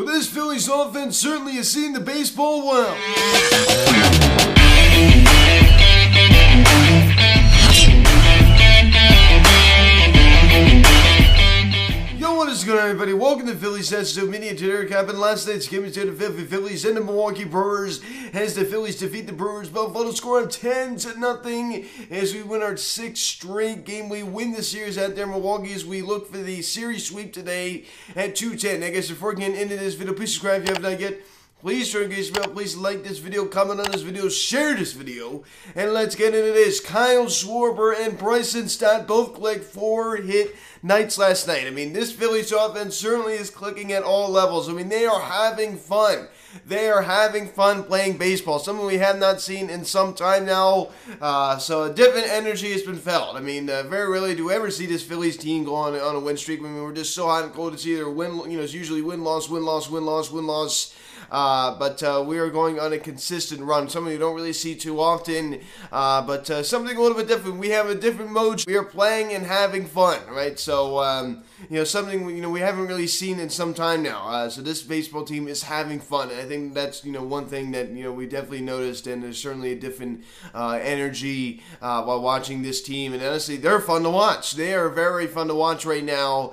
But this Phillies offense certainly has seen the baseball well. What is on, everybody? Welcome to Phillies Sets to Mini Today happened last night's game between the Philadelphia Phillies and the Milwaukee Brewers. As the Phillies defeat the Brewers by a final score of 10 to nothing as we win our sixth straight game. We win the series out there Milwaukee as we look for the series sweep today at 210. I guess before getting into this video, please subscribe if you have not yet. Please turn engage bell. Please like this video, comment on this video, share this video, and let's get into this. Kyle Schwarber and Bryson Stott both clicked four hit nights last night. I mean, this Phillies offense certainly is clicking at all levels. I mean, they are having fun. They are having fun playing baseball, something we have not seen in some time now. Uh, so a different energy has been felt. I mean, uh, very rarely do we ever see this Phillies team go on, on a win streak. I mean, we're just so hot and cold. It's either win, you know, it's usually win loss, win loss, win loss, win loss. Uh, but uh, we are going on a consistent run, something you don't really see too often. Uh, but uh, something a little bit different. We have a different mode. We are playing and having fun, right? So um, you know, something you know we haven't really seen in some time now. Uh, so this baseball team is having fun. I think that's you know one thing that you know we definitely noticed, and there's certainly a different uh, energy while watching this team. And honestly, they're fun to watch. They are very fun to watch right now.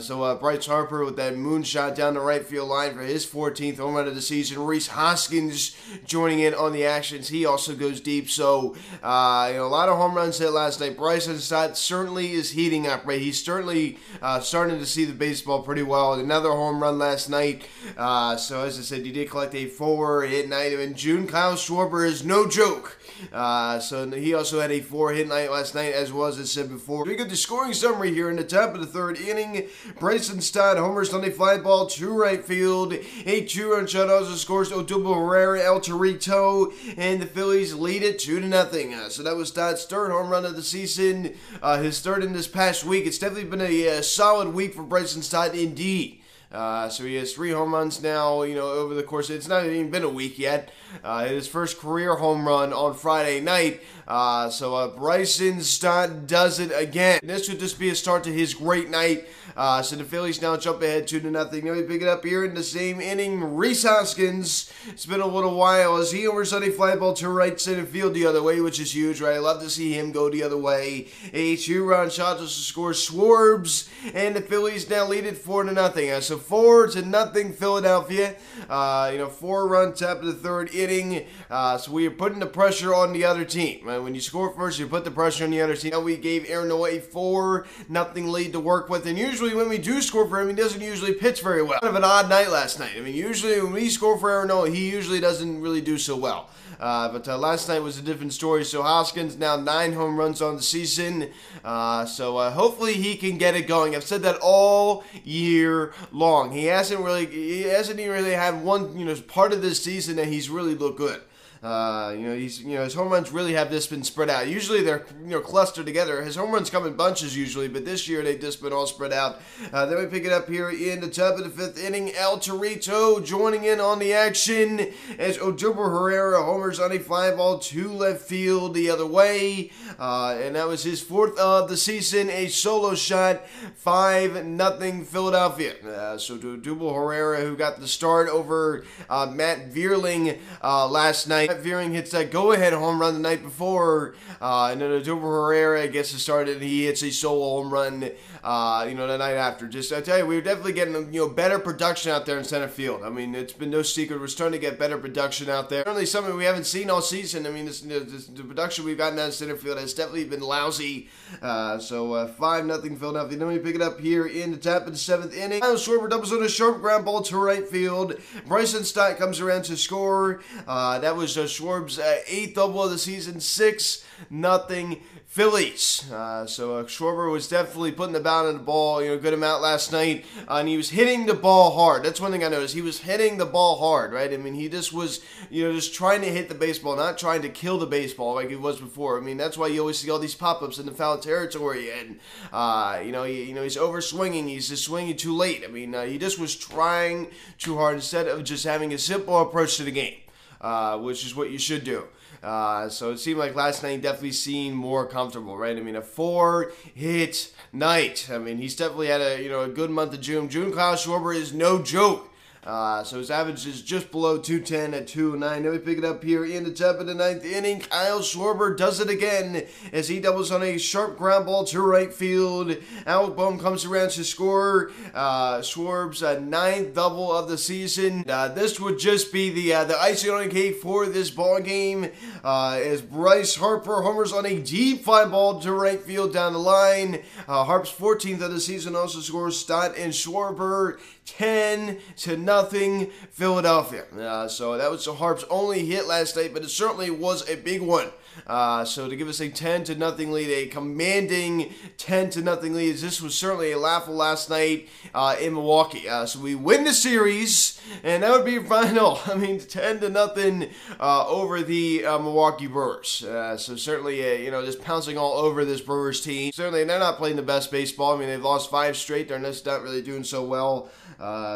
so Bryce Harper with that moonshot down the right field line for his 14th home run of the season. Rhys Hoskins joining in on the actions. He also goes deep. So, uh, you know, a lot of home runs hit last night. Bryson Stott certainly is heating up, right? He's certainly uh, starting to see the baseball pretty well. Another home run last night. Uh, so, as I said, he did collect a four hit night. And June Kyle Schwarber is no joke. Uh, so he also had a four hit night last night, as was as said before. We get the scoring summary here in the top of the third inning. Bryson Stott homers on a fly ball to right field. A two run shutout scores Odubel Herrera, El Torito, and the Phillies lead it two to nothing. Uh, so that was Stott's third home run of the season, uh, his third in this past week. It's definitely been a, a solid week for Bryson Stott indeed. Uh, so he has three home runs now, you know, over the course. It's not even been a week yet. Uh, his first career home run on Friday night. Uh, so uh, Bryson Stott does it again. This would just be a start to his great night. Uh, so the Phillies now jump ahead two to nothing. Now we pick it up here in the same inning. Rhys Hoskins. It's been a little while as he on a fly ball to right center field the other way, which is huge, right? I love to see him go the other way. A two-run shot to score Schwarbs, and the Phillies now lead it four to nothing. Uh, so four to nothing Philadelphia. Uh, you know, four-run top of the third inning. Uh, so we are putting the pressure on the other team. Right? When you score first, you put the pressure on the other team. We gave a four nothing lead to work with, and usually when we do score for him, he doesn't usually pitch very well. Kind of an odd night last night. I mean, usually when we score for Nola, he usually doesn't really do so well. Uh, but uh, last night was a different story. So Hoskins now nine home runs on the season. Uh, so uh, hopefully he can get it going. I've said that all year long. He hasn't really, he hasn't even really had one, you know, part of this season that he's really looked good. Uh, you know, he's you know his home runs really have just been spread out. Usually they're you know clustered together. His home runs come in bunches usually, but this year they've just been all spread out. Uh, then we pick it up here in the top of the fifth inning. El Torito joining in on the action as Odubel Herrera homers on a fly ball to left field the other way, uh, and that was his fourth of the season. A solo shot, five nothing Philadelphia. Uh, so to Odubel Herrera, who got the start over uh, Matt Vierling uh, last night. Vierling hits that go-ahead home run the night before, uh, and then Odubel Herrera gets it started. He hits a solo home run, uh, you know, the night after. Just I tell you, we were definitely getting you know better production out there in center field. I mean, it's been no secret we're starting to get better production out there. Certainly something we haven't seen all season. I mean, this, this, the production we've gotten out of center field has definitely been lousy. Uh, so uh, five nothing Philadelphia. Then we pick it up here in the top of the seventh inning. Kyle Schwarber doubles on a sharp ground ball to right field. Bryson Stott comes around to score. Uh, that was uh, Schwarb's uh, eighth double of the season, six nothing Phillies. Uh, so uh, Schwarber was definitely putting the bat on the ball, you know, good amount last night, uh, and he was hitting the ball hard. That's one thing I noticed. He was hitting the ball hard, right? I mean, he just was, you know, just trying to hit the baseball, not trying to kill the baseball like he was before. I mean, that's why you always see all these pop-ups in the foul territory, and uh, you know, he, you know, he's over swinging. He's just swinging too late. I mean, uh, he just was trying too hard instead of just having a simple approach to the game uh, which is what you should do. Uh, so it seemed like last night definitely seemed more comfortable, right? I mean, a four hit night. I mean, he's definitely had a you know a good month of June. June Kyle Schwarber is no joke. Uh, so his average is just below 210 at 209. Then we pick it up here in the top of the ninth inning. Kyle Schwarber does it again as he doubles on a sharp ground ball to right field. Alec Bohm comes around to score. Uh, Schwarb's uh, ninth double of the season. Uh, this would just be the uh, the icing on the cake for this ball game uh, as Bryce Harper homers on a deep fly ball to right field down the line. Uh, Harp's 14th of the season also scores Stott and Schwarber 10 to nothing Philadelphia. Uh, so that was the Harps' only hit last night, but it certainly was a big one. Uh, so to give us a 10 to nothing lead, a commanding 10 to nothing lead, this was certainly a laughable last night uh, in Milwaukee. Uh, so we win the series, and that would be final. I mean, 10 to nothing uh, over the uh, Milwaukee Brewers. Uh, so certainly, you know, just pouncing all over this Brewers team. Certainly, they're not playing the best baseball. I mean, they've lost five straight. They're just not really doing so well.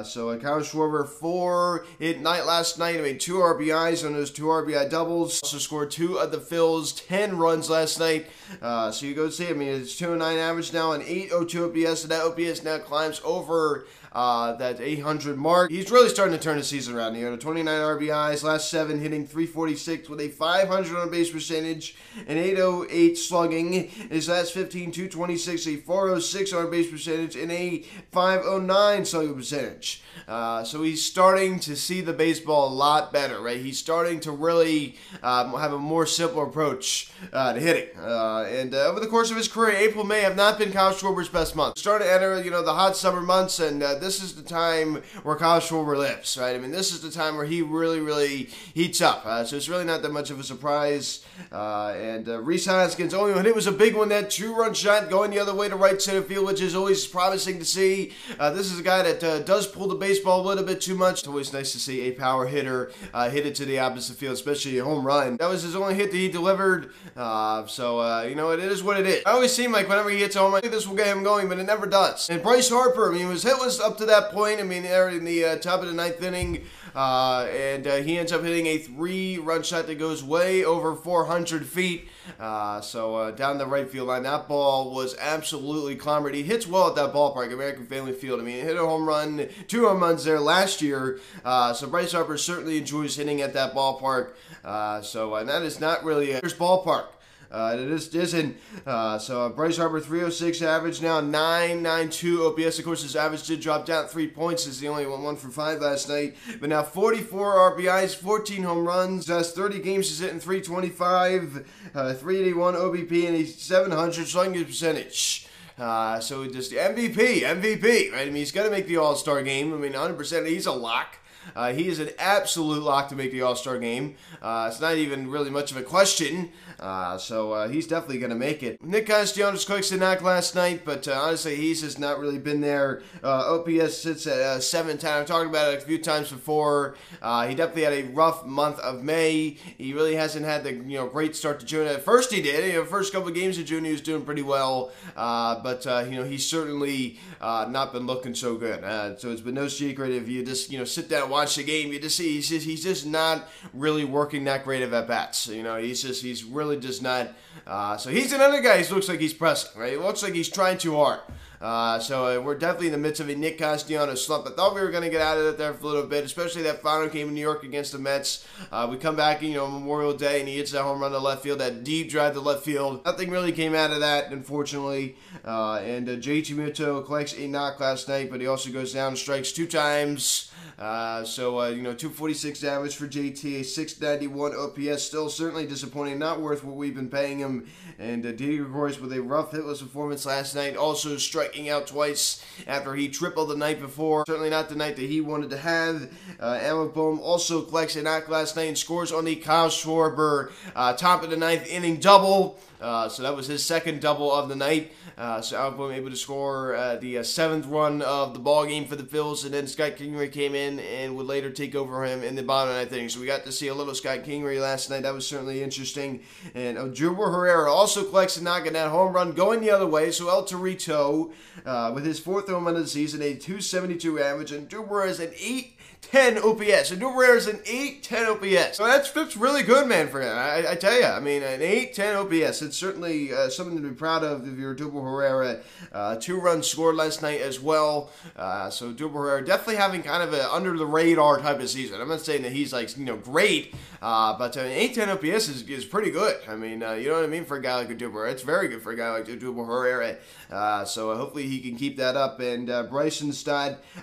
So Kyle Schwarber four hit night last night. I mean two RBIs on those two RBI doubles. Also scored two of the Phils, ten runs last night. Uh, so you go see. I mean it's two and nine average now and 802 OPS. And that OPS now climbs over uh, that 800 mark. He's really starting to turn the season around. He had 29 RBIs, last seven, hitting 346 with a 500 on base percentage, an 808 slugging. His last 15, 226, a 406 on base percentage, and a 509 slugging percentage. Uh, so he's starting to see the baseball a lot better, right? He's starting to really um, have a more simple approach uh, to hitting. Uh, and uh, over the course of his career, April, May have not been Kyle Schwarber's best month. Starting to enter, you know, the hot summer months, and uh, this is the time where Kyle Schwarber lives, right? I mean, this is the time where he really, really heats up. Uh, so it's really not that much of a surprise. Uh, and uh, Rhys Hoskins, only when it was a big one, that two-run shot going the other way to right center field, which is always promising to see. Uh, this is a guy that uh, does pull the baseball a little bit too much. It's always nice to see a power hitter uh, hit it to the opposite field, especially a home run. That was his only hit that he delivered. Uh, so, you know, it is what it is. I always seem like whenever he hits a home run, this will get him going, but it never does. And Bryce Harper, I mean, was hitless up to that point. I mean, they're in the uh, top of the ninth inning, uh, and uh, he ends up hitting a three-run shot that goes way over 400 feet. Uh, so uh, down the right field line, that ball was absolutely clobbered. He hits well at that ballpark, American Family Field. I mean, hit a home run, two home runs there last year. Uh, so Bryce Harper certainly enjoys hitting at that ballpark. So and that is not really a ballpark. Uh, it is isn't. Uh, so uh, Bryce Harper 306 average now 992 OPS. Of course, his average did drop down three points. Is the only one one for five last night. But now 44 RBIs, 14 home runs. That's 30 games. He's hitting 325, uh, 381 OBP, and he's 700 slugging percentage. Uh, so just MVP, MVP, right? I mean, he's going to make the All Star game. I mean, 100%. He's a lock. Uh, he is an absolute lock to make the All Star game. Uh, it's not even really much of a question. Uh, so uh, he's definitely going to make it. Nick Castellanos cooks a knock last night, but uh, honestly, he's just not really been there. Uh, OPS sits at seven times. I've talked about it a few times before. He definitely had a rough month of May. He really hasn't had the you know great start to June. At first, he did. You know, first couple of games of June, he was doing pretty well, but you know he's certainly not been looking so good. so it's been no secret if you just you know sit down and watch the game, you just see he's just, he's just not really working that great of at bats. You know, he's just he's really just not. Uh, so he's another guy who looks like he's pressing, right? It looks like he's trying too hard. Uh, so uh, we're definitely in the midst of a Nick Castellanos slump. I thought we were going to get out of it there for a little bit, especially that final game in New York against the Mets. Uh, we come back, you know, Memorial Day, and he hits that home run to left field, that deep drive to left field. Nothing really came out of that, unfortunately. Uh, and uh, JT Muto collects a knock last night, but he also goes down and strikes two times. Uh, so, uh, you know, 246 damage for JT, a 691 OPS. Still certainly disappointing, not worth what we've been paying him. And uh, Didi Gregorius with a rough hitless performance last night, also striking out twice after he tripled the night before. Certainly not the night that he wanted to have. Uh, also collects a knock last night and scores on the Kyle Schwarber uh, top of the ninth inning double. Uh, so that was his second double of the night. Uh, so Bohm able to score uh, the seventh run of the ball game for the Phils, and then Scott Kingery came in and would later take over him in the bottom of inning. So we got to see a little Scott Kingery last night. That was certainly interesting. And Odubel Herrera also collects a knock and that home run going the other way. So El Torito, uh, with his fourth home run of the season, a 272 average, and Duber has an 8 10 OPS. And New is an 8 10 OPS. So that's, that's really good, man, for him. I, I tell you, I mean, an 8 10 OPS. It's certainly uh, something to be proud of if you're Duber Herrera. Uh, two runs scored last night as well. Uh, so Duber Herrera definitely having kind of an under the radar type of season. I'm not saying that he's like you know great, uh, but uh, 810 OPS is, is pretty good. I mean, uh, you know what I mean for a guy like Odubel. It's very good for a guy like Odubel Herrera. Uh, so uh, hopefully he can keep that up. And uh, Bryson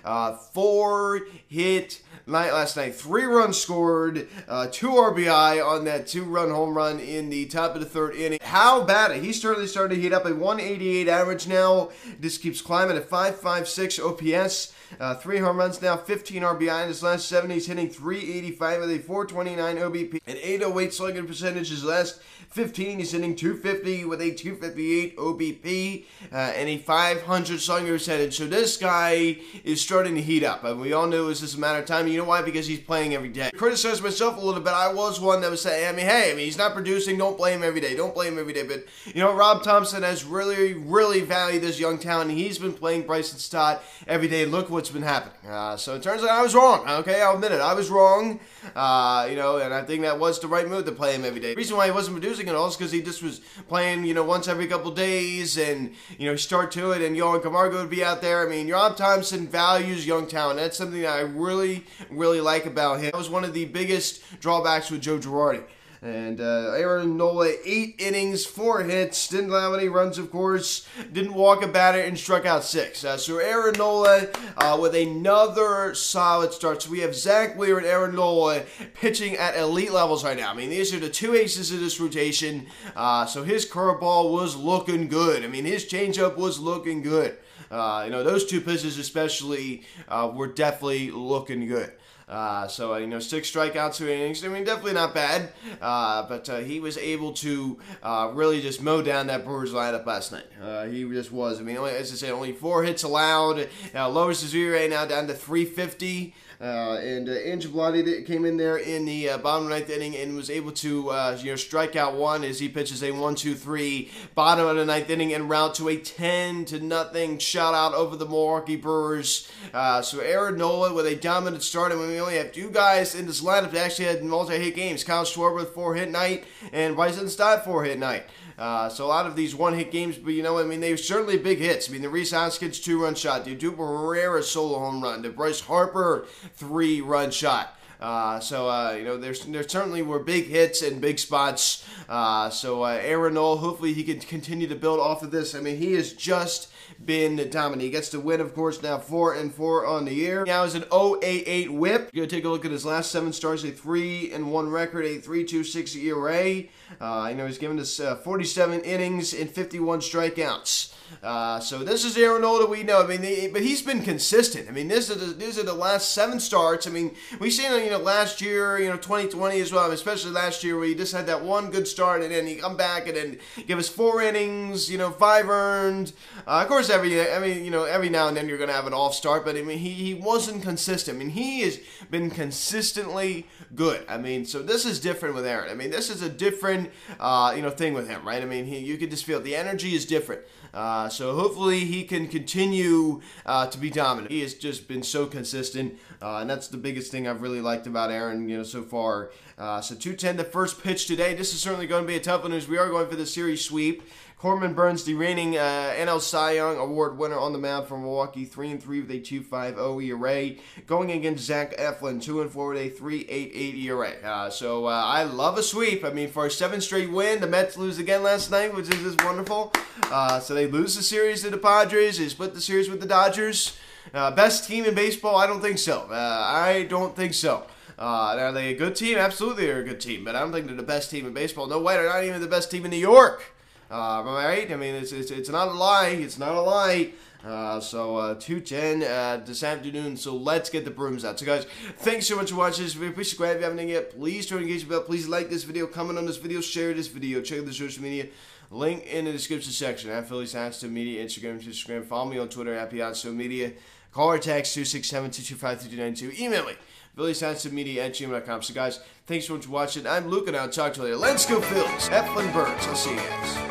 uh, four hit night last night, three runs scored, uh, two RBI on that two run home run in the top of the third inning. How bad? He's certainly starting to heat up a 188 average now. This keeps climbing at 556 OPS. Uh, three home runs now, 15 RBI in his last seven. He's hitting 385 with a 429 OBP, an 808 slugging percentage his last 15. He's hitting 250 with a 258 OBP uh, and a 500 slugging percentage. So this guy is starting to heat up. And we all knew it was just a matter of time. You know why? Because he's playing every day. Criticize myself a little bit. I was one that was saying, I mean, hey, I mean, he's not producing. Don't blame him every day. Don't blame him every day. But, you know, Rob Thomson has really, really valued this young talent. He's been playing Bryson Stott every day. Look what's been happening. Uh, so it turns out I was wrong. Okay, I'll admit it. I was wrong. Uh, you know, and I think that was the right move to play him every day. The reason why he wasn't producing at all is because he just was playing, you know, once every couple days and, you know, start to it and Johan Camargo would be out there. I mean, Rob Thomson values young talent. That's something that I really, really like about him. That was one of the biggest drawbacks with Joe Girardi. And uh, Aaron Nola, eight innings, four hits, didn't allow any runs, of course, didn't walk a batter, and struck out six. Uh, so Aaron Nola uh, with another solid start. So we have Zack Wheeler and Aaron Nola pitching at elite levels right now. I mean, these are the two aces of this rotation. Uh, so his curveball was looking good. I mean, his changeup was looking good. Uh, you know, those two pitches especially uh, were definitely looking good. Uh, so, uh, you know, six strikeouts, two innings. I mean, definitely not bad. Uh, but uh, he was able to uh, really just mow down that Brewers lineup last night. Uh, he just was. I mean, only, as I said, only four hits allowed. Now, lowers his ERA now down to 350. Uh, and uh, Angelotti came in there in the uh, bottom ninth inning and was able to uh, you know strike out one as he pitches a one two three bottom of the ninth inning and route to a ten to nothing shutout over the Milwaukee Brewers. Uh, so Aaron Nola with a dominant start, and we only have two guys in this lineup that actually had multi-hit games: Kyle Schwarber with four hit night and Bryson Stott four hit night. Uh, so a lot of these one hit games, but you know, I mean, they were certainly big hits. I mean, the Rhys Hoskins two run shot, the Odubel Herrera solo home run, the Bryce Harper three run shot. Uh, so uh, you know, there's there certainly were big hits and big spots. Uh, so uh, Aaron Nola, hopefully he can continue to build off of this. I mean, he has just been dominant. He gets to win, of course, now four and four on the year. Now is an 088 WHIP. You're gonna take a look at his last seven starts, a three and one record, a 3.26 ERA. Uh, you know, he's given us uh, 47 innings and 51 strikeouts. Uh, so this is Aaron we know. I mean, they, but he's been consistent. I mean, this is the, these are the last seven starts. I mean, we've seen you know last year, you know 2020 as well, especially last year where he just had that one good start and then he come back and then give us four innings, you know, five earned. Uh, of course, every mean, you know, every now and then you're gonna have an off start, but I mean, he he wasn't consistent. I mean, he has been consistently good. I mean, so this is different with Aaron. I mean, this is a different uh, you know thing with him, right? I mean, he, you could just feel the energy is different. Uh, so hopefully he can continue uh, to be dominant. He has just been so consistent, uh, and that's the biggest thing I've really liked about Aaron, you know, so far. Uh, so 210, the first pitch today. This is certainly going to be a tough one as we are going for the series sweep. Corbin Burnes, the reigning uh, NL Cy Young Award winner on the mound for Milwaukee, three and three with a 2.50 ERA, going against Zach Eflin, two and four with a 3.88 ERA. Uh, so uh, I love a sweep. I mean, for a seven straight win, the Mets lose again last night, which is just wonderful. Uh, so they lose the series to the Padres. They split the series with the Dodgers. Uh, best team in baseball? I don't think so. Uh, I don't think so. Uh, are they a good team? Absolutely, they're a good team, but I don't think they're the best team in baseball. No way, they're not even the best team in New York. Uh, right? I mean, it's, it's, it's not a lie. It's not a lie. Uh, so uh, 210 uh, this afternoon. So let's get the brooms out. So guys, thanks so much for watching this video. Please subscribe if you haven't yet. Please turn engagement bell. Please like this video, comment on this video, share this video, check out the social media. Link in the description section at Philly Science Media, Instagram, Instagram. Follow me on Twitter at Beyonce Media. Call or text 267-225-3292. Email me, Media at gmail.com. So guys, thanks so much for watching. I'm Luke and I'll talk to you later. Let's go Phillies. Eflin Burnes. I'll see you guys.